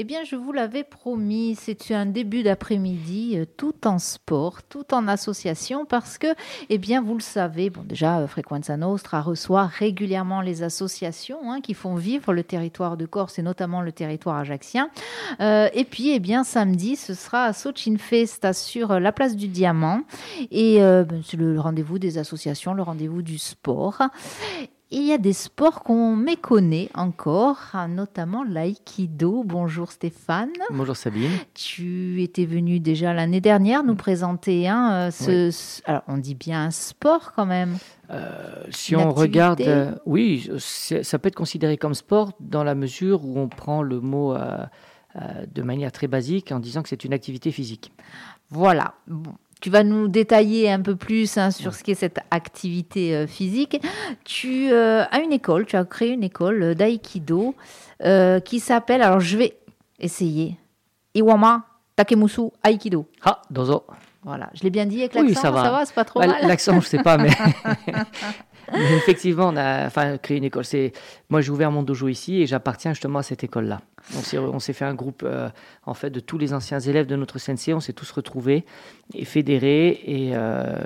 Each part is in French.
Eh bien, je vous l'avais promis, c'est un début d'après-midi euh, tout en sport, tout en association, parce que, eh bien, vous le savez, bon, déjà, euh, Frequenza Nostra reçoit régulièrement les associations hein, qui font vivre le territoire de Corse et notamment le territoire ajaxien. Euh, et puis, eh bien, samedi, ce sera à Sochin Festa sur la place du Diamant. Et ben, c'est le rendez-vous des associations, le rendez-vous du sport il y a des sports qu'on méconnaît encore, notamment l'aïkido. Bonjour Stéphane. Bonjour Sabine. Tu étais venu déjà l'année dernière nous présenter hein, ce, alors on dit bien un sport quand même. Euh, si on regarde, euh, oui, ça peut être considéré comme sport dans la mesure où on prend le mot euh, de manière très basique en disant que c'est une activité physique. Voilà. Bon, tu vas nous détailler un peu plus hein, sur ce qu'est cette activité euh, physique. Tu euh, as une école, tu as créé une école euh, d'aïkido qui s'appelle, alors je vais essayer, Iwama Takemusu Aikido. Ah, dozo. Voilà, je l'ai bien dit avec l'accent, oui, ça va, c'est pas trop mal. L'accent, je sais pas, mais effectivement, on a enfin, créé une école. C'est moi, j'ai ouvert mon dojo ici et j'appartiens justement à cette école-là. On s'est fait un groupe euh, en fait de tous les anciens élèves de notre sensei. On s'est tous retrouvés et fédérés et euh,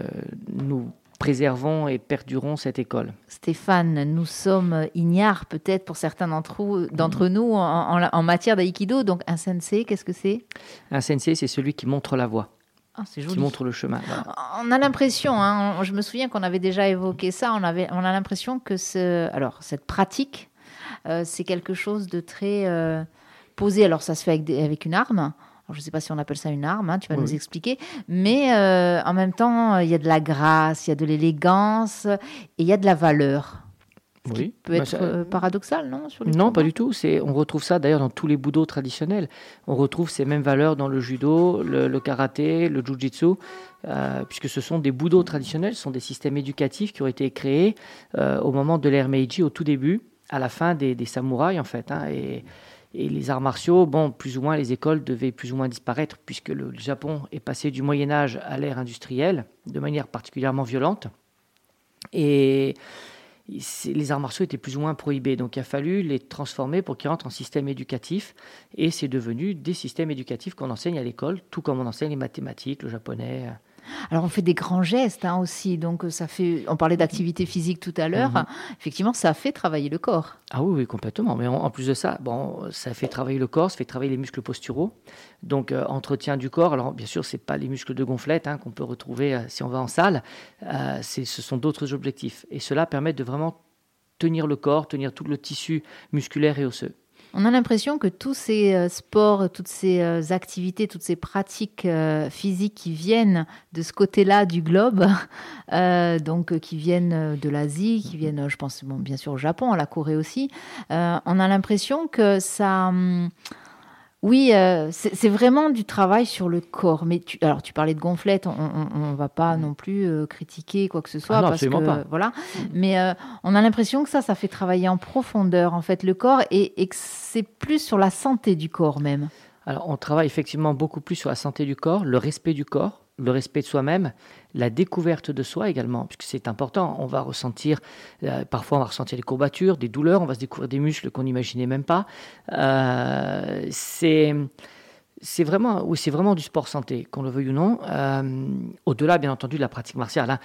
nous préservons et perdurons cette école. Stéphane, nous sommes ignares peut-être pour certains d'entre mm. nous en, en matière d'aïkido. Donc un sensei, qu'est-ce que c'est? Un sensei, c'est celui qui montre la voie. Ah, qui montre le chemin. On a l'impression, hein, je me souviens qu'on avait déjà évoqué ça, on, avait, on a l'impression que ce, alors, cette pratique, euh, c'est quelque chose de très euh, posé. Alors ça se fait avec, avec une arme. je ne sais pas si on appelle ça une arme, hein, tu vas nous expliquer. Mais euh, en même temps, il y a de la grâce, il y a de l'élégance et il y a de la valeur oui. peut bah, être euh, paradoxal, non Non, pas du tout. C'est, on retrouve ça d'ailleurs dans tous les bouddhos traditionnels. On retrouve ces mêmes valeurs dans le judo, le, karaté, le jujitsu, euh, puisque ce sont des bouddhos traditionnels, ce sont des systèmes éducatifs qui ont été créés euh, au moment de l'ère Meiji, au tout début, à la fin des, samouraïs en fait. Hein, et, les arts martiaux, bon, plus ou moins, les écoles devaient plus ou moins disparaître, puisque le Japon est passé du Moyen Âge à l'ère industrielle de manière particulièrement violente. Et les arts martiaux étaient plus ou moins prohibés. Donc il a fallu les transformer pour qu'ils rentrent en système éducatif. Et c'est devenu des systèmes éducatifs qu'on enseigne à l'école, tout comme on enseigne les mathématiques, le japonais. Alors on fait des grands gestes hein, aussi, donc ça fait. On parlait d'activité physique tout à l'heure. Mhm. Effectivement, ça fait travailler le corps. Ah oui, oui, complètement. Mais en, plus de ça, bon, ça fait travailler le corps, ça fait travailler les muscles posturaux. Donc euh, entretien du corps. Alors bien sûr, c'est pas les muscles de gonflette hein, qu'on peut retrouver euh, si on va en salle. Euh, ce sont d'autres objectifs. Et cela permet de vraiment tenir le corps, tenir tout le tissu musculaire et osseux. On a l'impression que tous ces euh, sports, toutes ces euh, activités, toutes ces pratiques euh, physiques qui viennent de ce côté-là du globe, donc qui viennent de l'Asie, qui viennent, je pense, bon, bien sûr au Japon, à la Corée aussi, on a l'impression que ça... Hum, oui, euh, c'est vraiment du travail sur le corps. Mais tu, alors, tu parlais de gonflette, on ne va pas non plus euh, critiquer quoi que ce soit. Ah non, parce que, pas. Voilà. Mais euh, on a l'impression que ça, ça fait travailler en profondeur, en fait, le corps et, et que c'est plus sur la santé du corps même. Alors, on travaille effectivement beaucoup plus sur la santé du corps, le respect du corps le respect de soi-même, la découverte de soi également, puisque c'est important. On va ressentir, euh, parfois on va ressentir des courbatures, des douleurs, on va se découvrir des muscles qu'on n'imaginait même pas. Euh, c'est c'est vraiment, oui, c'est vraiment du sport santé, qu'on le veuille ou non. Euh, au-delà, bien entendu, de la pratique martiale, hein,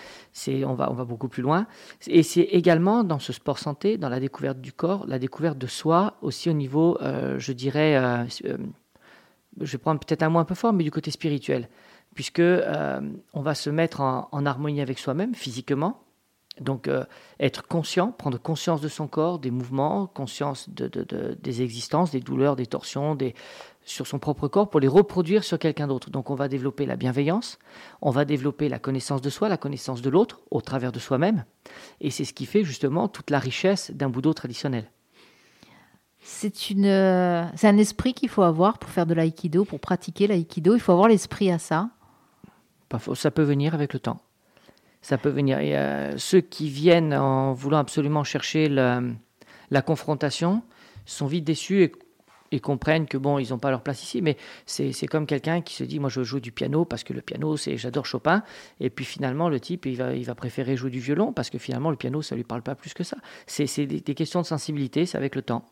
on, va, on va beaucoup plus loin. Et c'est également dans ce sport santé, dans la découverte du corps, la découverte de soi, aussi au niveau, je dirais, je vais prendre peut-être un mot un peu fort, mais du côté spirituel puisque euh, on va se mettre en, harmonie avec soi-même physiquement. Donc euh, être conscient, prendre conscience de son corps, des mouvements, conscience des existences, des douleurs, des torsions, sur son propre corps pour les reproduire sur quelqu'un d'autre. Donc on va développer la bienveillance, on va développer la connaissance de soi, la connaissance de l'autre au travers de soi-même. Et c'est ce qui fait justement toute la richesse d'un bouddho traditionnel. Une, c'est un esprit qu'il faut avoir pour faire de l'aïkido, pour pratiquer l'aïkido. Il faut avoir l'esprit à ça. Ça peut venir avec le temps. Ça peut venir. Et euh, ceux qui viennent en voulant absolument chercher la confrontation sont vite déçus et, comprennent que bon, ils n'ont pas leur place ici. Mais c'est comme quelqu'un qui se dit, moi, je joue du piano parce que le piano, c'est, j'adore Chopin. Et puis finalement, le type, il va, il va préférer jouer du violon parce que finalement, le piano, ça lui parle pas plus que ça. C'est des, des questions de sensibilité, c'est avec le temps.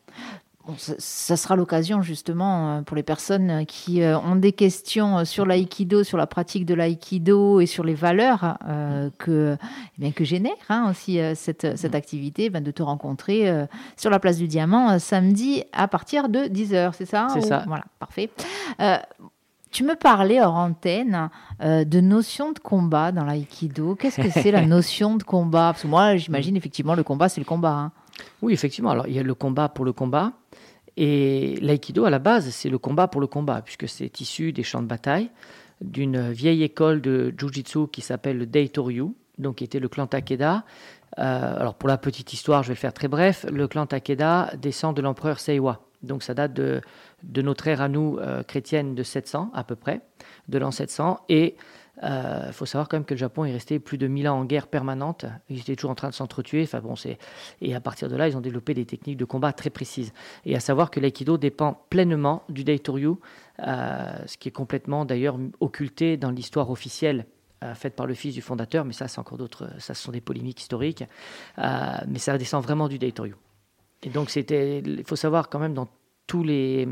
Ça, sera l'occasion justement euh, pour les personnes qui euh, ont des questions sur l'aïkido, sur la pratique de l'aïkido et sur les valeurs que, eh bien, que génère hein, aussi cette, cette, activité, ben, de te rencontrer sur la place du Diamant samedi à partir de 10h, c'est ça C'est ça. Voilà, parfait. Tu me parlais hors antenne de notion de combat dans l'aïkido. Qu'est-ce que c'est la notion de combat? Parce que moi, j'imagine effectivement le combat, c'est le combat. Hein. Oui, effectivement. Alors, il y a le combat pour le combat. Et l'aïkido, à la base, c'est le combat pour le combat, puisque c'est issu des champs de bataille d'une vieille école de jujitsu qui s'appelle le Deitoryu, donc qui était le clan Takeda. Euh, alors, pour la petite histoire, je vais le faire très bref. Le clan Takeda descend de l'empereur Seiwa. Donc, ça date de, notre ère à nous, euh, chrétienne, de 700 à peu près, de l'an 700. Et il euh, faut savoir quand même que le Japon est resté plus de 1000 ans en guerre permanente. Ils étaient toujours en train de s'entretuer. Enfin bon, et à partir de là, ils ont développé des techniques de combat très précises. Et à savoir que l'aïkido dépend pleinement du daitoryu, euh, ce qui est complètement d'ailleurs occulté dans l'histoire officielle euh, faite par le fils du fondateur. Mais ça, c'est encore d'autres. Ça, ce sont des polémiques historiques. mais ça descend vraiment du daitoryu. Et donc, c'était. Il faut savoir quand même dans tous les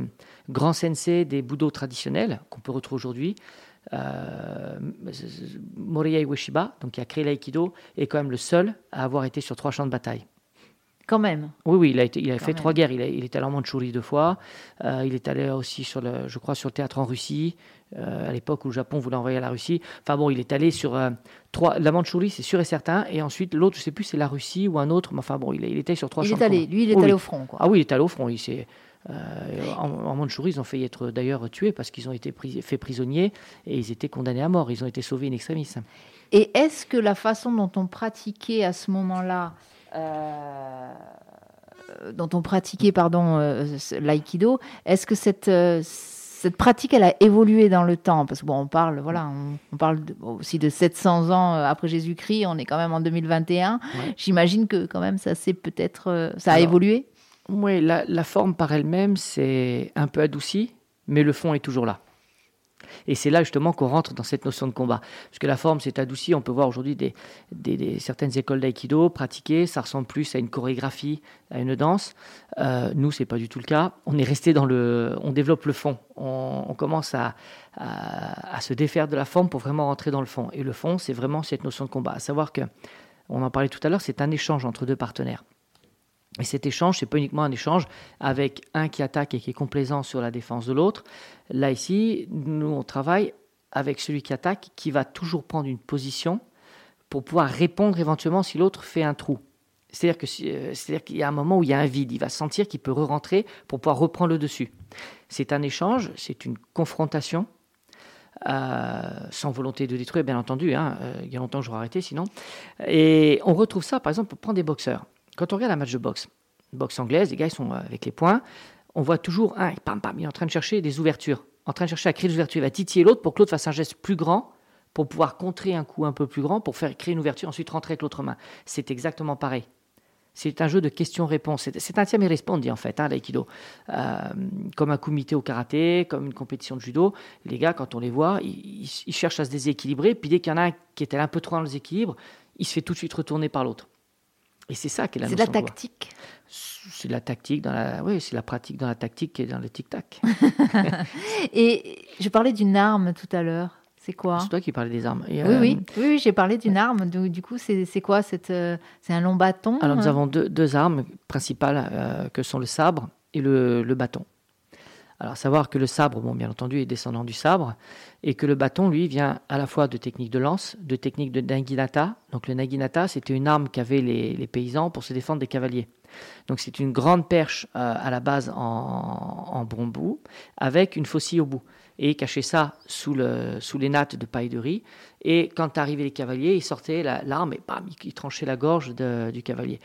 grands sensei des bouddhos traditionnels qu'on peut retrouver aujourd'hui, euh, Moriya Iwashiba, donc qui a créé l'aïkido, est quand même le seul à avoir été sur trois champs de bataille. Quand même. Oui, oui, il a, été, il a fait trois guerres. Il, il, est allé en Mandchourie deux fois. Euh, il est allé aussi sur le, je crois, sur le théâtre en Russie, euh, à l'époque où le Japon voulait envoyer à la Russie. Enfin bon, il est allé sur trois. La Mandchourie, c'est sûr et certain. Et ensuite, l'autre, je sais plus, c'est la Russie ou un autre. Mais enfin bon, il, il était sur trois champs. Il est allé, lui, il est allé au front. Quoi. Ah oui, il est allé au front. Il s'est en, en, Mandchourie, ils ont failli être d'ailleurs tués parce qu'ils ont été pris, faits prisonniers et ils étaient condamnés à mort. Ils ont été sauvés in extremis. Et est-ce que la façon dont on pratiquait à ce moment-là, euh, dont on pratiquait pardon euh, l'aïkido, est-ce que cette cette pratique, elle a évolué dans le temps? Parce que bon, on parle, voilà, on, parle aussi de 700 ans après Jésus-Christ. On est quand même en 2021. J'imagine que quand même ça c'est peut-être, ça a évolué? Oui, la, forme par elle-même, c'est un peu adouci, mais le fond est toujours là. Et c'est là justement qu'on rentre dans cette notion de combat. Parce que la forme s'est adoucie, on peut voir aujourd'hui des, certaines écoles d'aïkido pratiquer, ça ressemble plus à une chorégraphie, à une danse. Euh, nous, c'est pas du tout le cas. On est resté dans le, on développe le fond. On, commence à, à, se défaire de la forme pour vraiment rentrer dans le fond. Et le fond, c'est vraiment cette notion de combat. À savoir que, on en parlait tout à l'heure, c'est un échange entre deux partenaires. Et cet échange, c'est pas uniquement un échange avec un qui attaque et qui est complaisant sur la défense de l'autre. Là, ici, nous, on travaille avec celui qui attaque, qui va toujours prendre une position pour pouvoir répondre éventuellement si l'autre fait un trou. C'est-à-dire euh, qu'il y a un moment où il y a un vide, il va sentir qu'il peut re-rentrer pour pouvoir reprendre le dessus. C'est un échange, c'est une confrontation, euh, sans volonté de détruire, bien entendu. Hein, euh, il y a longtemps que j'aurais arrêté sinon. Et on retrouve ça, par exemple, pour prendre des boxeurs. Quand on regarde un match de boxe, boxe anglaise, les gars ils sont euh, avec les poings, on voit toujours un, pam, pam, il est en train de chercher des ouvertures, en train de chercher à créer des ouvertures. Il va titiller l'autre pour que l'autre fasse un geste plus grand, pour pouvoir contrer un coup un peu plus grand, pour faire créer une ouverture, ensuite rentrer avec l'autre main. C'est exactement pareil. C'est un jeu de questions-réponses. C'est un tiers respondi en fait, hein, l'aïkido. Euh, comme un comité au karaté, comme une compétition de judo. Les gars, quand on les voit, ils, cherchent à se déséquilibrer. Puis dès qu'il y en a un qui est un peu trop dans le déséquilibre, il se fait tout de suite retourner par l'autre. Et c'est ça qui est la C'est la tactique. C'est la tactique dans la, oui, c'est la pratique dans la tactique et dans le tic-tac. et je parlais d'une arme tout à l'heure. C'est quoi? C'est toi qui parlais des armes. oui, oui, euh, oui, j'ai parlé d'une arme. Du, du coup, c'est quoi cette, euh, C'est un long bâton? Alors, nous avons deux, deux armes principales euh, que sont le sabre et le, le bâton. Alors, savoir que le sabre, bon, bien entendu, est descendant du sabre, et que le bâton, lui, vient à la fois de techniques de lance, de techniques de naginata. Donc, le naginata, c'était une arme qu'avaient les, paysans pour se défendre des cavaliers. Donc, c'est une grande perche euh, à la base en, en bambou, avec une faucille au bout. Et cacher ça sous, le, sous les nattes de paille de riz. Et quand arrivaient les cavaliers, ils sortaient l'arme et bam, ils, tranchaient la gorge du cavalier.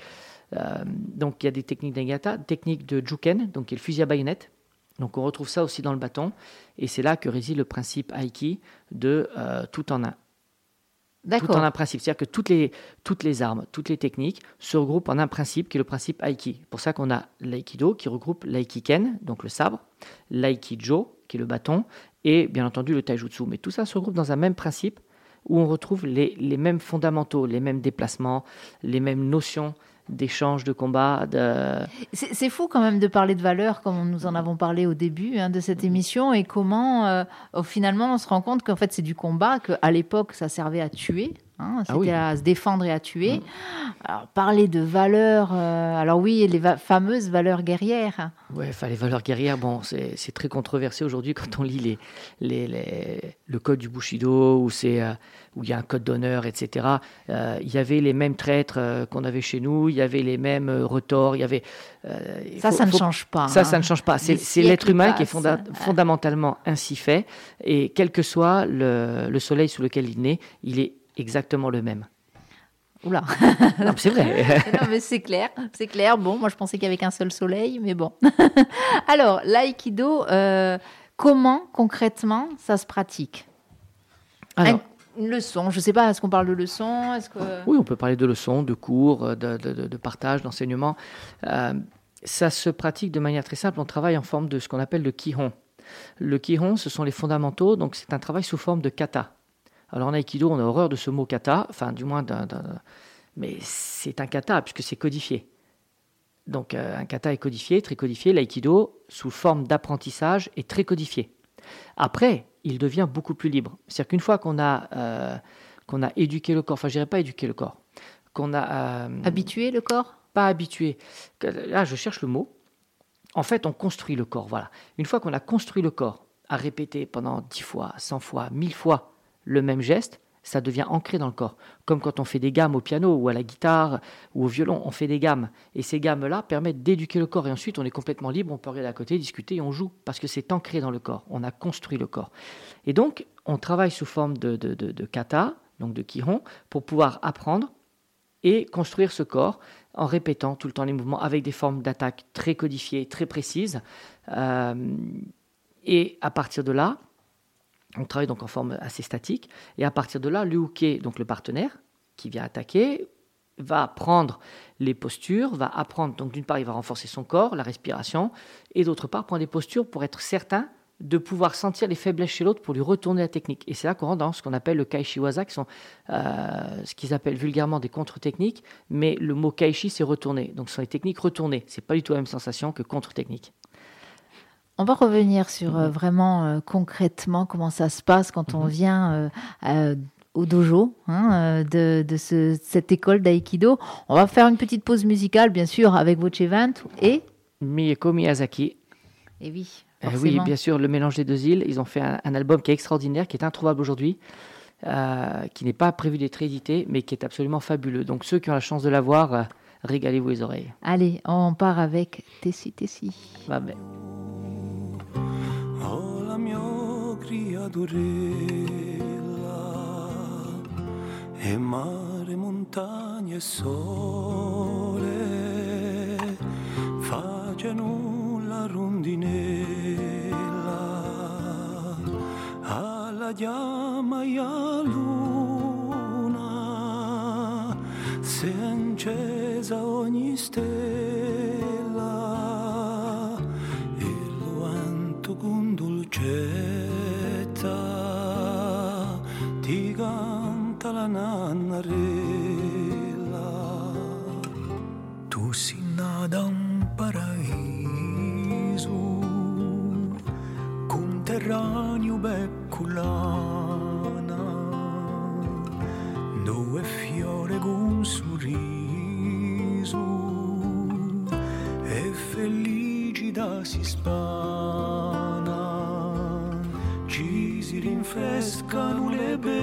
Euh, donc, il y a des techniques naginata, techniques de juken, donc qui est le fusil à baïonnette donc on retrouve ça aussi dans le bâton, et c'est là que réside le principe Aiki de euh, tout en un. Tout en un principe. C'est-à-dire que toutes les, toutes les armes, toutes les techniques se regroupent en un principe qui est le principe Aiki. C'est pour ça qu'on a l'Aikido qui regroupe l'Aikiken, donc le sabre, l'Aikijo, qui est le bâton, et bien entendu le Taijutsu. Mais tout ça se regroupe dans un même principe où on retrouve les, les mêmes fondamentaux, les mêmes déplacements, les mêmes notions, d'échange de combat. De... C'est fou quand même de parler de valeurs comme nous en avons parlé au début hein, de cette émission et comment euh, finalement on se rend compte qu'en fait c'est du combat, qu'à l'époque ça servait à tuer. Hein, ah à se défendre et à tuer. Mmh. Alors, parler de valeurs, euh, alors oui, les fameuses valeurs guerrières. Oui, enfin, les valeurs guerrières, bon, c'est très controversé aujourd'hui quand on lit les, les, les, le code du Bushido, où, euh, où il y a un code d'honneur, etc. Euh, il y avait les mêmes traîtres qu'on avait chez nous, il y avait les mêmes retors, il y avait... ça, ça ne change pas. Ça, ça ne hein. change pas. C'est l'être humain qui est fondamentalement ainsi fait, et quel que soit le, le soleil sous lequel il naît, il est exactement le même. Oula. c'est vrai. non, mais c'est clair, c'est clair. Bon, moi je pensais qu'il y avait qu'un seul soleil, mais bon. Alors, l'aïkido, euh, comment concrètement ça se pratique? Alors, Une leçon, je ne sais pas, est-ce qu'on parle de leçon est-ce que... Oui, on peut parler de leçons, de cours, de, de, partage, d'enseignement. Euh, ça se pratique de manière très simple. On travaille en forme de ce qu'on appelle le kihon. Le kihon, ce sont les fondamentaux, donc c'est un travail sous forme de kata. Alors en aïkido, on a horreur de ce mot kata, enfin du moins d'un... Mais c'est un kata puisque c'est codifié. Donc euh, un kata est codifié, très codifié. L'aïkido, sous forme d'apprentissage, est très codifié. Après, il devient beaucoup plus libre. C'est-à-dire qu'une fois qu'on a, euh, qu'on a éduqué le corps, enfin je dirais pas éduqué le corps, qu'on a... Euh, habitué le corps? Pas habitué. Là, je cherche le mot. En fait, on construit le corps, voilà. Une fois qu'on a construit le corps, à répéter pendant 10 fois, 100 fois, 1000 fois le même geste, ça devient ancré dans le corps. Comme quand on fait des gammes au piano ou à la guitare ou au violon, on fait des gammes. Et ces gammes-là permettent d'éduquer le corps. Et ensuite, on est complètement libre, on peut regarder à côté, discuter et on joue. Parce que c'est ancré dans le corps. On a construit le corps. Et donc, on travaille sous forme de, de, kata, donc de kiron, pour pouvoir apprendre et construire ce corps en répétant tout le temps les mouvements avec des formes d'attaque très codifiées, très précises. Euh, et à partir de là, on travaille donc en forme assez statique. Et à partir de là, le donc le partenaire qui vient attaquer, va prendre les postures, va apprendre. Donc d'une part, il va renforcer son corps, la respiration, et d'autre part, prendre des postures pour être certain de pouvoir sentir les faiblesses chez l'autre pour lui retourner la technique. Et c'est là qu'on rentre dans ce qu'on appelle le kaishiwaza, qui sont euh, ce qu'ils appellent vulgairement des contre-techniques, mais le mot kaishi, c'est retourner. Donc ce sont les techniques retournées. C'est pas du tout la même sensation que contre-technique. On va revenir sur euh, vraiment euh, concrètement comment ça se passe quand on mhm. vient euh, au dojo hein, de, cette école d'aïkido. On va faire une petite pause musicale, bien sûr, avec votre Vent et Miyako Miyazaki. Et oui. Eh oui, bien sûr, le mélange des deux îles. Ils ont fait un, album qui est extraordinaire, qui est introuvable aujourd'hui, qui n'est pas prévu d'être édité, mais qui est absolument fabuleux. Donc ceux qui ont la chance de l'avoir, régalez-vous les oreilles. Allez, on part avec Tessi Tessi. Va bien. creaturella e mare, montagne e sole facciano la rondinella alla chiama e a luna si è accesa ogni stella dolcezza ti canta la nannarella. Tu si nada un paraiso, conterraneo becculana, dove fiore con sorriso e felicità si spana si rinfrescano le pedre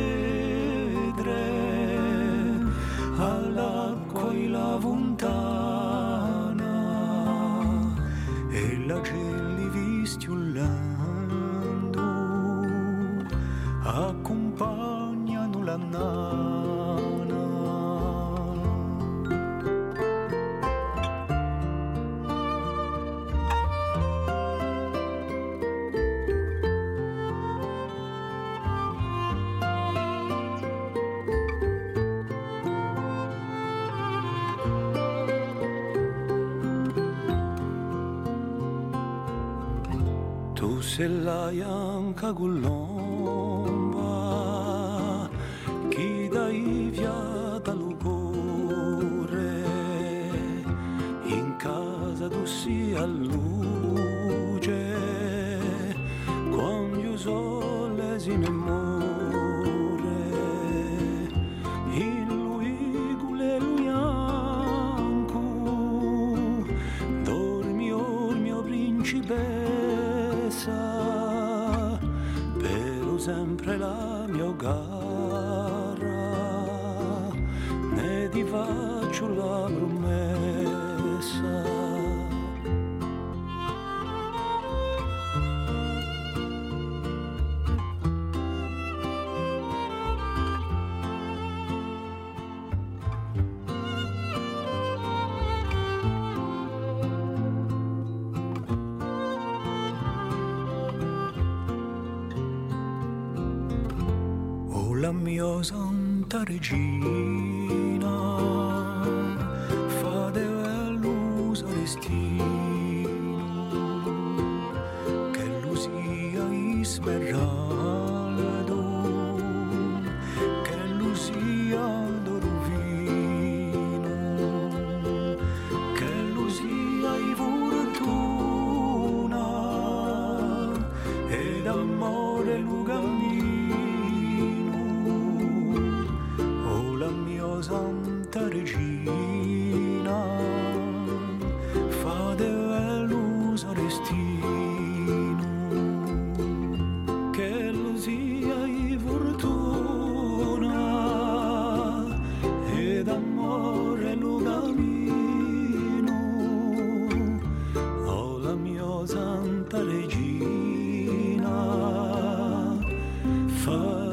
se la sellayan kagullomba chi dai via da cuore in casa tu sia luce con gli usolesi nemmeno la mia santa regina, fa de lusa restina. far.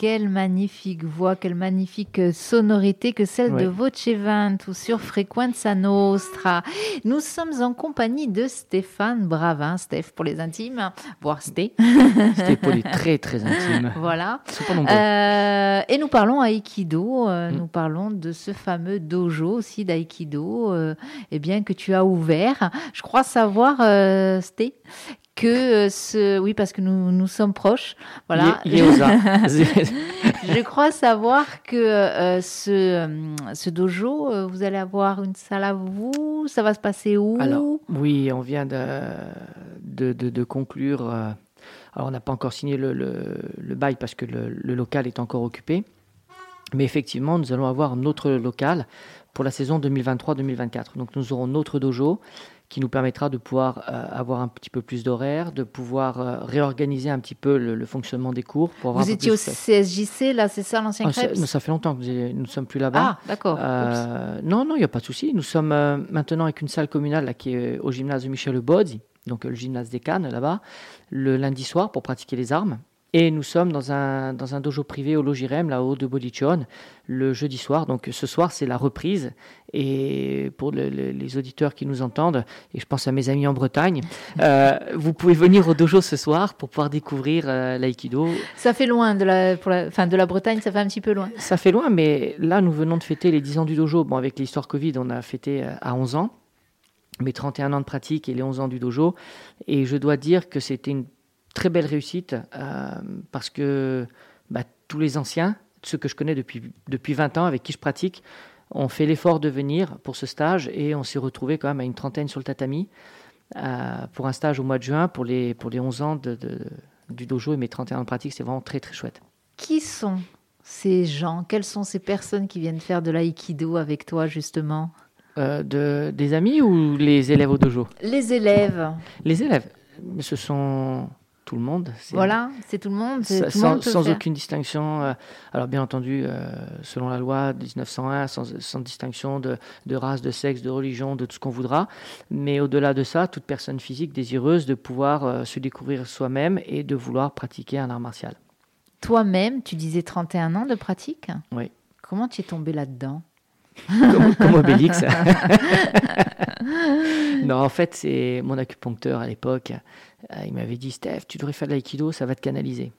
Quelle magnifique voix, quelle magnifique sonorité que celle de. Voce Ventus sur Frequenza Nostra. Nous sommes en compagnie de Stéphane Bravin, Steph pour les intimes, voire Sté. C'était pour les très très intimes. voilà. Euh, et nous parlons Aikido, euh, Mm. nous parlons de ce fameux dojo aussi d'Aikido euh, eh bien, que tu as ouvert. Je crois savoir, euh, Sté, que euh, ce... Oui, parce que nous, nous sommes proches. Voilà. Je crois savoir que euh, ce, euh, ce dojo, vous allez avoir une salle à vous. Ça va se passer où? Alors, oui, on vient de, de, de- de conclure. alors, on n'a pas encore signé le, le- le bail parce que le, le local est encore occupé. Mais effectivement, nous allons avoir notre local pour la saison 2023-2024. Donc, nous aurons notre dojo qui nous permettra de pouvoir euh, avoir un petit peu plus d'horaires, de pouvoir euh, réorganiser un petit peu le, le fonctionnement des cours. Pour avoir Vous étiez au de- CSJC, là, c'est ça l'ancien Ah, ça, fait longtemps que nous ne sommes plus là-bas. Ah, d'accord. Euh, non, non, il n'y a pas de souci. Nous sommes maintenant avec une salle communale là, qui est au gymnase Michel Bodzi, donc le gymnase des Cannes là-bas, le lundi soir pour pratiquer les armes. Et nous sommes dans un, dans un dojo privé au Logirem, là-haut de Bodiccione, le jeudi soir. Donc ce soir, c'est la reprise. Et pour le- le- les auditeurs qui nous entendent, et je pense à mes amis en Bretagne, euh, vous pouvez venir au dojo ce soir pour pouvoir découvrir euh, l'aïkido. Ça fait loin de la, pour la, enfin, de la Bretagne, ça fait un petit peu loin. Ça fait loin, mais là, nous venons de fêter les 10 ans du dojo. Bon, avec l'histoire Covid, on a fêté euh, à 11 ans, mes 31 ans de pratique et les 11 ans du dojo. Et je dois dire que c'était une très belle réussite euh, parce que bah, tous les anciens, ceux que je connais depuis, depuis 20 ans, avec qui je pratique, ont fait l'effort de venir pour ce stage et on s'est retrouvé quand même à une trentaine sur le tatami euh, pour un stage au mois de juin pour les, pour les 11 ans de, de- du dojo et mes 31 ans de pratique. C'est vraiment très très chouette. Qui sont ces gens? Quelles sont ces personnes qui viennent faire de l'aïkido avec toi, justement? Euh, de, des amis ou les élèves au dojo? Les élèves. Les élèves, ce sont tout le monde. c'est- Voilà, c'est tout le monde. tout sans, monde aucune distinction. euh, alors bien entendu, euh, selon la loi de 1901, sans, sans distinction de, de race, de sexe, de religion, de tout ce qu'on voudra. Mais au-delà de ça, toute personne physique désireuse de pouvoir euh, se découvrir soi-même et de vouloir pratiquer un art martial. Toi-même, tu disais 31 ans de pratique? Oui. Comment tu es tombé là-dedans? Comme, comme Obélix. non, en fait, c'est mon acupuncteur à l'époque. Euh, il m'avait dit, Steph, tu devrais faire de l'aïkido, ça va te canaliser.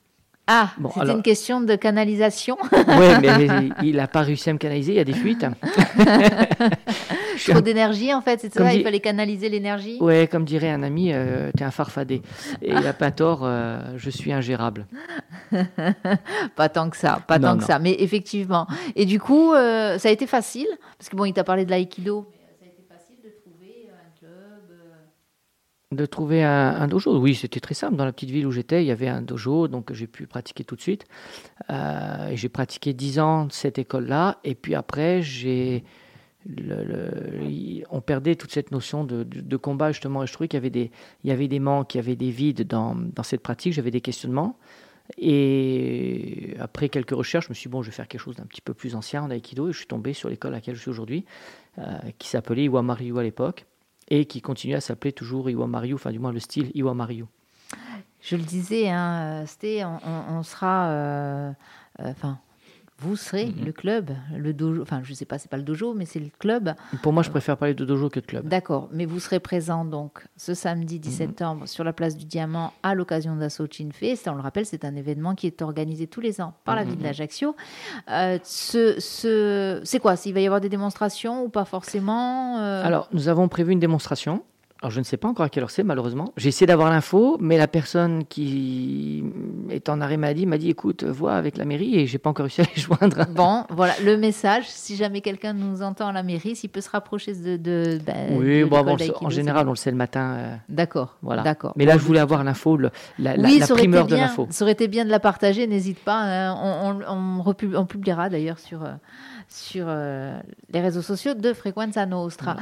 Ah, Bon, c'était une question de canalisation. Oui, mais il n'a pas réussi à me canaliser, il y a des fuites. Trop d'énergie, en fait, c'est ça, il dit- fallait canaliser l'énergie. Ouais, comme dirait un ami, euh, t'es un farfadé. Et il a pas tort, euh, je suis ingérable. Pas tant que ça, pas Non, tant que ça, mais effectivement. Et du coup, euh, ça a été facile, parce que bon, il t'a parlé de l'aïkido. Ça a été facile de trouver un club. De trouver un, dojo, oui, c'était très simple. Dans la petite ville où j'étais, il y avait un dojo, donc j'ai pu pratiquer tout de suite. Euh, j'ai pratiqué 10 ans de cette école-là. Et puis après, j'ai. on perdait toute cette notion de, combat, justement. Et je trouvais qu'il y avait des, il y avait des manques, il y avait des vides dans, dans cette pratique. J'avais des questionnements. Et après quelques recherches, je me suis dit, bon, je vais faire quelque chose d'un petit peu plus ancien en aïkido. Et je suis tombé sur l'école à laquelle je suis aujourd'hui, euh, qui s'appelait Iwamaryu à l'époque et qui continue à s'appeler toujours Iwamaryu, enfin du moins le style Iwamaryu. Je le disais, hein, c'était, on, on- on sera, euh, euh, vous serez Mhm. le club, le dojo, enfin, je sais pas, c'est pas le dojo, mais c'est le club. Pour moi, je préfère parler de dojo que de club. D'accord, mais vous serez présent donc ce samedi 10 Mhm. septembre sur la place du Diamant à l'occasion Chin Fest. On le rappelle, c'est un événement qui est organisé tous les ans par la ville Mhm. d'Ajaccio. Euh, ce, ce- c'est quoi Il va y avoir des démonstrations ou pas forcément euh, Alors, nous avons prévu une démonstration. Alors, je ne sais pas encore à quelle heure c'est, malheureusement. J'ai essayé d'avoir l'info, mais la personne qui est en arrêt maladie m'a dit écoute, vois avec la mairie, et j'ai pas encore réussi à les joindre. Bon, voilà le message. Si jamais quelqu'un nous entend à la mairie, s'il peut se rapprocher de. de, ben, oui, de bon, bon, en général, on le sait le matin. euh, D'accord. voilà. D'accord. Mais là, je voulais avoir l'info, la, la- oui, la primeur de bien. l'info. Ça aurait été bien de la partager. N'hésite pas. hein. On, on- on on publiera d'ailleurs sur euh, sur euh, les réseaux sociaux de Frequenza Nostra.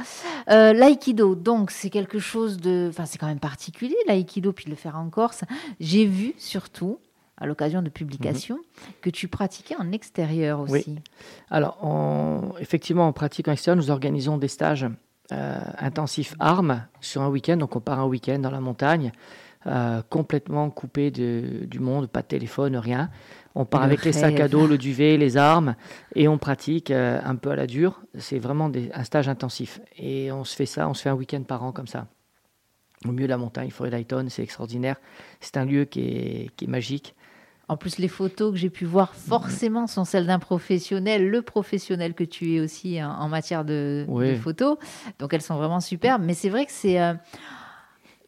Euh, L'aïkido, donc c'est quelque chose de, enfin c'est quand même particulier l'aïkido puis de le faire en Corse. J'ai vu surtout à l'occasion de publications que tu pratiquais en extérieur aussi. Oui. Alors, on- effectivement, en pratique en extérieur, nous organisons des stages euh, intensifs armes sur un week-end. Donc, on part un week-end dans la montagne, euh, complètement coupé de- du monde, pas de téléphone, rien. On part Le avec les sacs à dos, le duvet, les armes, et on pratique euh, un peu à la dure. C'est vraiment des- un stage intensif. Et on se fait ça, on se fait un week-end par an comme ça. Au milieu de la montagne, forêt d'Ayton, c'est extraordinaire. C'est un lieu qui est, qui est magique. En plus, les photos que j'ai pu voir forcément sont celles d'un professionnel, le professionnel que tu es aussi en, en matière de, Oui. de photos. Donc elles sont vraiment superbes. Mais c'est vrai que c'est. euh,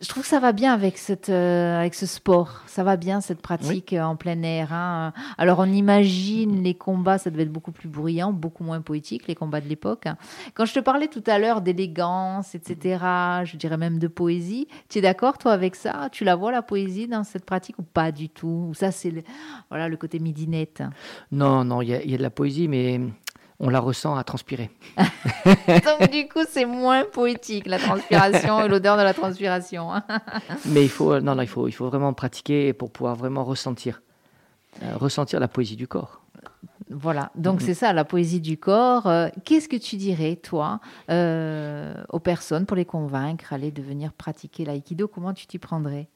je trouve que ça va bien avec, cette, euh, avec ce sport. Ça va bien, cette pratique euh, en plein air. hein. Alors, on imagine les combats, ça devait être beaucoup plus bruyant, beaucoup moins poétique, les combats de l'époque. hein. Quand je te parlais tout à l'heure d'élégance, etc., je dirais même de poésie, tu es d'accord, toi, avec ça? Tu la vois, la poésie, dans cette pratique ou pas du tout? Ou ça, c'est le, voilà, le côté midinette? Non, non, il y, y a de la poésie, mais on la ressent à transpirer. Donc, du coup, c'est moins poétique, la transpiration et l'odeur de la transpiration. hein. Mais il faut, euh, non, non, il faut, il faut vraiment pratiquer pour pouvoir vraiment ressentir, euh, ressentir la poésie du corps. Voilà, donc Mhm. c'est ça, la poésie du corps. Euh, Qu'est-ce que tu dirais, toi, euh, aux personnes pour les convaincre, aller de venir pratiquer l'aïkido? Comment tu t'y prendrais?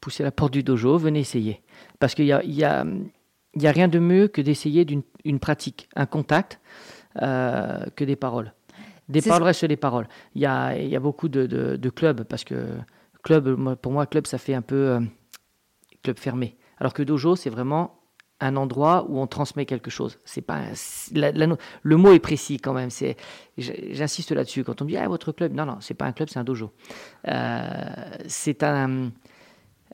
Poussez la porte du dojo, venez essayer. Parce qu'il y a, y a, il y a rien de mieux que d'essayer d'une une pratique, un contact, euh, que des paroles. Des paroles restent des paroles. Il y a, il y a beaucoup de, de- de clubs, parce que club, pour moi, club, ça fait un peu euh, club fermé. Alors que dojo, c'est vraiment un endroit où on transmet quelque chose. C'est pas un- la- la no- le mot est précis quand même. C'est, j'insiste là-dessus. Quand on me dit ah votre club, non non, c'est pas un club, c'est un dojo. Euh, c'est un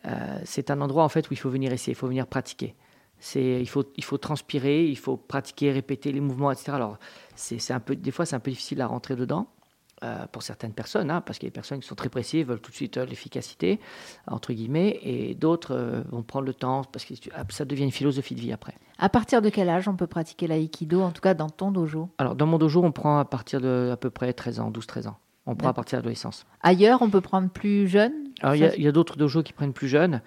euh, c'est un endroit en fait où il faut venir essayer, il faut venir pratiquer. C'est, il faut, il faut transpirer, il faut pratiquer, répéter les mouvements, etc. Alors, c'est, un peu, des fois, c'est un peu difficile à rentrer dedans euh, pour certaines personnes, hein, parce qu'il y a des personnes qui sont très précises, veulent tout de suite euh, l'efficacité, entre guillemets, et d'autres euh, vont prendre le temps, parce que ça devient une philosophie de vie après. À partir de quel âge on peut pratiquer l'aïkido, en tout cas dans ton dojo? Alors, dans mon dojo, on prend à partir de à peu près 13 ans, 12-13 ans. On prend à partir de l'adolescence. Ailleurs, on peut prendre plus jeune? Alors, il y a- a, d'autres dojos qui prennent plus jeunes,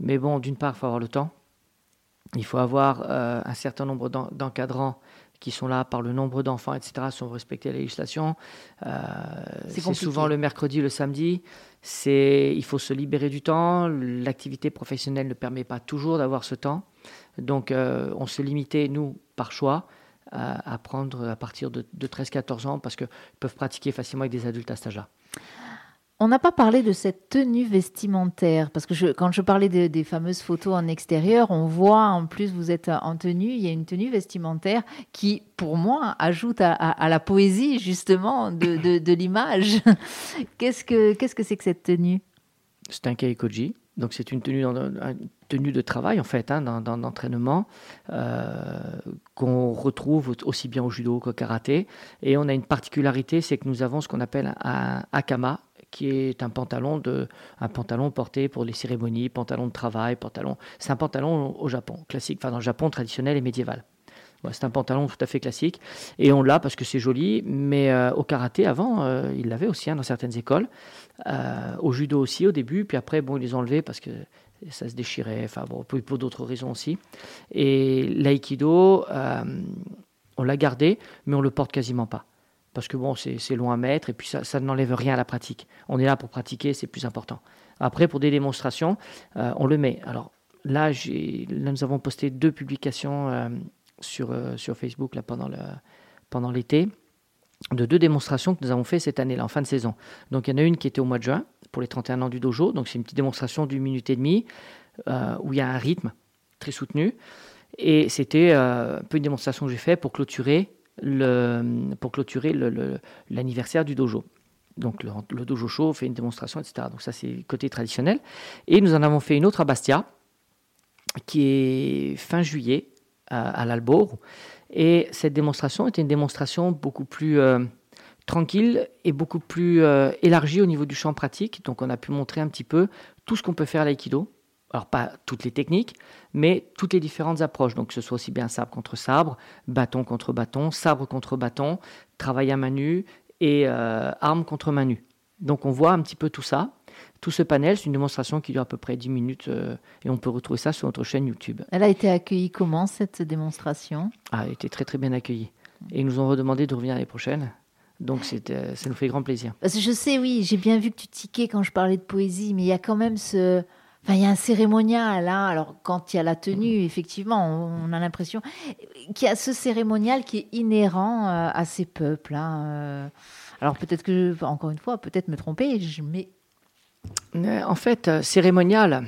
mais bon, d'une part, il faut avoir le temps. Il faut avoir euh, un certain nombre d'en- d'encadrants qui sont là par le nombre d'enfants, etc., si on veut respecter la législation. Euh, C'est souvent le mercredi, le samedi. C'est, il faut se libérer du temps. L'activité professionnelle ne permet pas toujours d'avoir ce temps. Donc, euh, on se limitait, nous, par choix, à, à prendre à partir de, de 13-14 ans parce qu'ils peuvent pratiquer facilement avec des adultes à cet âge-là. On n'a pas parlé de cette tenue vestimentaire, parce que quand je parlais de- des fameuses photos en extérieur, on voit en plus vous êtes en tenue, il y a une tenue vestimentaire qui, pour moi, ajoute à, la poésie justement de, l'image. Qu'est-ce que c'est que cette tenue? C'est un kaikoji, donc c'est une tenue, tenue de travail en fait, hein, euh, qu'on retrouve aussi bien au judo qu'au karaté. Et on a une particularité, c'est que nous avons ce qu'on appelle un akama, qui est un pantalon, de, un pantalon porté pour les cérémonies, pantalon de travail, pantalon. C'est un pantalon au Japon, classique, enfin dans le Japon traditionnel et médiéval. C'est un pantalon tout à fait classique. Et on l'a parce que c'est joli, mais euh, au karaté, avant, euh, ils aussi hein, dans certaines écoles. Euh, au judo aussi au début, puis après, bon, ils les ont enlevés parce que ça se déchirait, enfin bon, pour, pour d'autres raisons aussi. Et l'aïkido, euh, on l'a gardé, mais on le porte quasiment pas. Parce que bon, c'est long à mettre et puis ça, ça n'enlève rien à la pratique. On est là pour pratiquer, c'est plus important. Après, pour des démonstrations, euh, on le met. Alors là, nous avons posté deux publications euh, sur, euh, sur Facebook là, pendant le- pendant l'été de deux démonstrations que nous avons fait cette année-là, en fin de saison. Donc il y en a une qui était au mois de juin, pour les 31 ans du dojo. Donc c'est une petite démonstration d'une minute et demie, où il y a un rythme très soutenu. Et c'était un peu une démonstration que j'ai faite pour clôturer pour clôturer l'anniversaire du dojo. Donc le, dojo show fait une démonstration, etc. Donc ça c'est côté traditionnel. Et nous en avons fait une autre à Bastia, qui est fin juillet, à, à l'Albor. Et cette démonstration était une démonstration beaucoup plus euh, tranquille et beaucoup plus euh, élargie au niveau du champ pratique. Donc on a pu montrer un petit peu tout ce qu'on peut faire à l'aïkido. Alors pas toutes les techniques, mais toutes les différentes approches. Donc que ce soit aussi bien sabre contre sabre, bâton contre bâton, sabre contre bâton, travail à main nue et euh, arme contre main nue. Donc on voit un petit peu tout ça. Tout ce panel, c'est une démonstration qui dure à peu près 10 minutes euh, et on peut retrouver ça sur notre chaîne YouTube. Elle a été accueillie comment cette démonstration? A été très très bien accueilli. Et ils nous ont redemandé de revenir l'année prochaine. Donc euh, ça nous fait grand plaisir. Parce que je sais, oui, j'ai bien vu que tu tiquais quand je parlais de poésie, mais il y a quand même ce. Enfin, il y a un cérémonial, hein. Alors, quand il y a la tenue, effectivement, on a l'impression qu'il y a ce cérémonial qui est inhérent euh, à ces peuples. hein, euh. Alors, peut-être que, encore une fois, peut-être me tromper, mais Euh, En fait, cérémonial,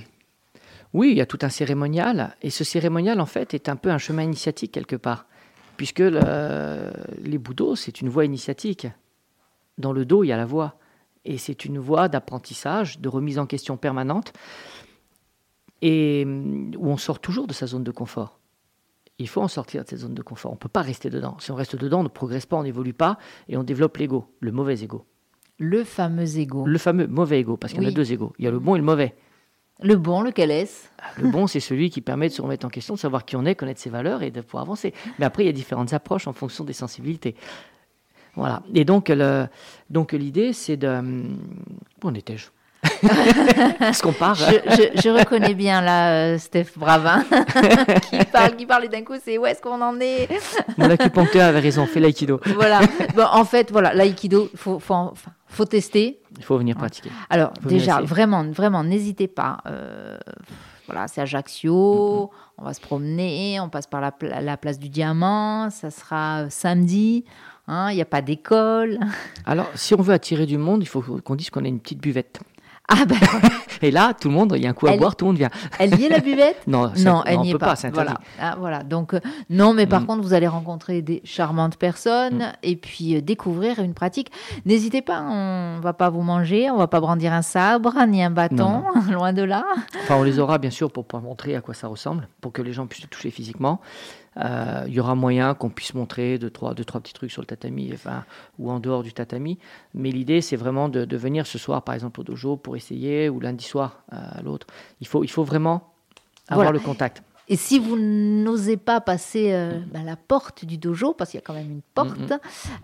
oui, il y a tout un cérémonial. Et ce cérémonial, en fait, est un peu un chemin initiatique quelque part. Puisque le- les bouddhos, c'est une voie initiatique. Dans le dos, il y a la voie. Et c'est une voie d'apprentissage, de remise en question permanente, et où on sort toujours de sa zone de confort. Il faut en sortir de cette zone de confort. On ne peut pas rester dedans. Si on reste dedans, on ne progresse pas, on n'évolue pas, et on développe l'ego, le mauvais ego. le fameux ego. Le fameux mauvais ego, parce qu'il y en a deux égos. Il y a le bon et le mauvais. Le bon, lequel est-ce? Le bon, c'est celui qui permet de se remettre en question, de savoir qui on est, connaître ses valeurs et de pouvoir avancer. Mais après, il y a différentes approches en fonction des sensibilités. Voilà. Et donc, le, donc l'idée, c'est de. Où en étais-je? Est-ce qu'on part? Je, je- je reconnais bien là, euh, Steph Bravin, qui parle, qui parle et d'un coup, c'est où est-ce qu'on en est? Mon acupuncteur avait raison, fait l'aïkido. Voilà. Bon, en fait, voilà, l'aïkido, il faut, faut, en- enfin, faut tester. Il faut venir pratiquer. Alors, Faut déjà, vraiment, vraiment, n'hésitez pas. Euh, voilà, c'est Ajaccio, on va se promener, on passe par la, pla- la place du Diamant, ça sera euh, hein, il n'y a pas d'école. Alors, si on veut attirer du monde, il faut qu'on dise qu'on a une petite buvette. Ah ben, Et là, tout le monde, il y a un coup à Elle- boire, tout le monde vient. elle y est la buvette? Non, Non, elle n'y est pas. c'est interdit. voilà. Ah, voilà. Donc, euh, non, mais par Mm. contre, vous allez rencontrer des charmantes personnes Mm. et puis euh, découvrir une pratique. N'hésitez pas, on va pas vous manger, on va pas brandir un sabre ni un bâton, loin de là. Enfin, on les aura bien sûr pour pouvoir montrer à quoi ça ressemble, pour que les gens puissent le toucher physiquement. Euh, il y aura moyen qu'on puisse montrer deux trois, deux, trois petits trucs sur le tatami enfin, ou en dehors du tatami. Mais l'idée, c'est vraiment de, de venir ce soir, par exemple, au dojo pour essayer, ou lundi soir euh, à l'autre. Il faut, il faut vraiment avoir Voilà. le contact. Et si vous n'osez pas passer euh, bah, la porte du dojo, parce qu'il y a quand même une porte,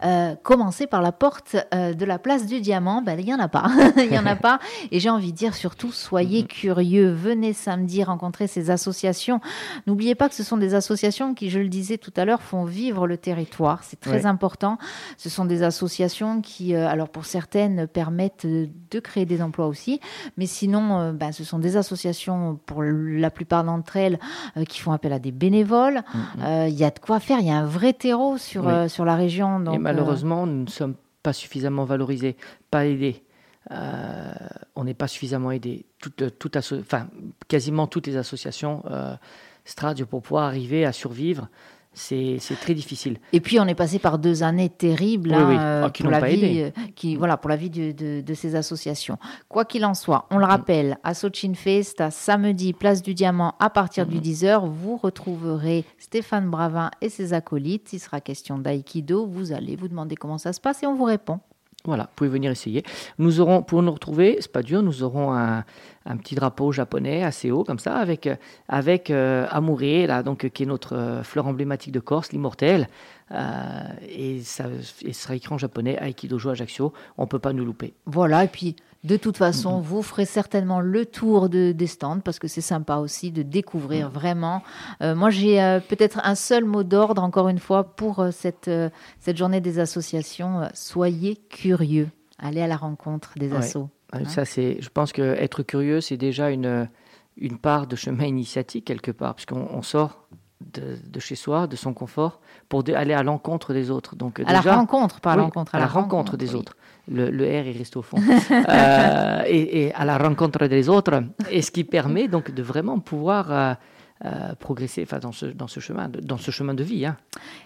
euh, commencez par la porte euh, de la place du diamant. Ben, il n'y en a pas. Il n'y en a pas. Et j'ai envie de dire surtout, soyez curieux. Venez samedi rencontrer ces associations. N'oubliez pas que ce sont des associations qui, je le disais tout à l'heure, font vivre le territoire. C'est très Ouais. important. Ce sont des associations qui, alors pour certaines, permettent de créer des emplois aussi. Mais sinon, ben, ce sont des associations, pour la plupart d'entre elles, qui font appel à des bénévoles. Mhm. Euh, Il y a de quoi faire, il y a un vrai terreau sur, Oui. euh, sur la région. Donc, Et euh, malheureusement, nous ne sommes pas suffisamment valorisés, pas aidés. euh, on n'est pas suffisamment aidé. Enfin, quasiment toutes les associations euh, Stradio pour pouvoir arriver à survivre c'est très difficile. Et puis on est passé par deux années terribles hein, pour, la vie, qui, voilà, pour la vie de, de, ces associations. Quoi qu'il en soit, on le rappelle, à Sochin Fest, samedi, place du Diamant, à partir du 10h, mhm. vous retrouverez Stéphane Bravin et ses acolytes. Il sera question d'aïkido. Vous allez vous demander comment ça se passe et on vous répond. Voilà, vous pouvez venir essayer. Nous aurons, pour nous retrouver, c'est pas dur, nous aurons un, petit drapeau japonais assez haut comme ça, avec, avec euh, là, donc, qui est notre euh, fleur emblématique de Corse, l'immortel. Euh, et ça et sera écrit en japonais, Aikidojo Ajaccio. On peut pas nous louper. Voilà, et puis de toute façon, vous ferez certainement le tour de, des stands parce que c'est sympa aussi de découvrir vraiment. Euh, moi, j'ai euh, peut-être un seul mot d'ordre, encore une fois, pour euh, cette, cette journée des associations. soyez curieux. Allez à la rencontre des assos. Hein. Ça, c'est, je pense que être curieux, c'est déjà une, une part de chemin initiatique quelque part, puisqu'on on sort de, chez soi, de son confort, pour aller à l'encontre des autres. Donc, à la rencontre, pas à l'encontre. À, la, rencontre, des autres le, R il reste au fond, euh, et, à la rencontre des autres, et ce qui permet donc de vraiment pouvoir euh, progresser enfin, dans, ce, dans, ce chemin, dans ce chemin de vie. Hein.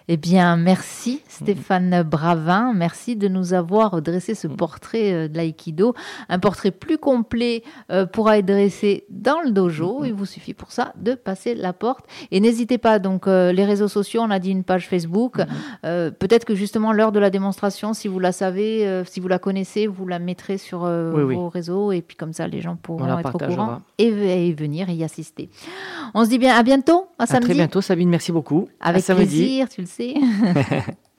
Eh bien, merci Stéphane Bravin. Merci de nous avoir dressé ce mm. portrait euh, de l'aïkido. Un portrait plus complet euh, pourra être dressé dans le dojo. Mm, mm. Il vous suffit pour ça de passer la porte. Et n'hésitez pas, donc, les réseaux sociaux, on a dit une page Facebook. Peut-être que justement, l'heure de la démonstration, si vous la savez, si vous la connaissez, vous la mettrez sur vos réseaux. Et puis, comme ça, les gens pourront être au courant et, et venir y assister. On se dit bien à bientôt, à, à très bientôt, Sabine, merci beaucoup. Avec plaisir, tu le sais.